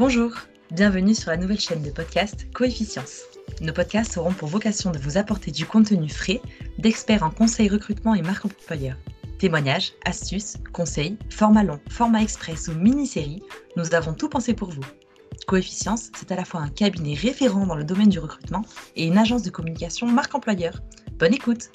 Bonjour, bienvenue sur la nouvelle chaîne de podcast Coefficience. Nos podcasts auront pour vocation de vous apporter du contenu frais d'experts en conseil recrutement et marque employeur. Témoignages, astuces, conseils, format long, format express ou mini-série, nous avons tout pensé pour vous. Coefficience, c'est à la fois un cabinet référent dans le domaine du recrutement et une agence de communication marque employeur. Bonne écoute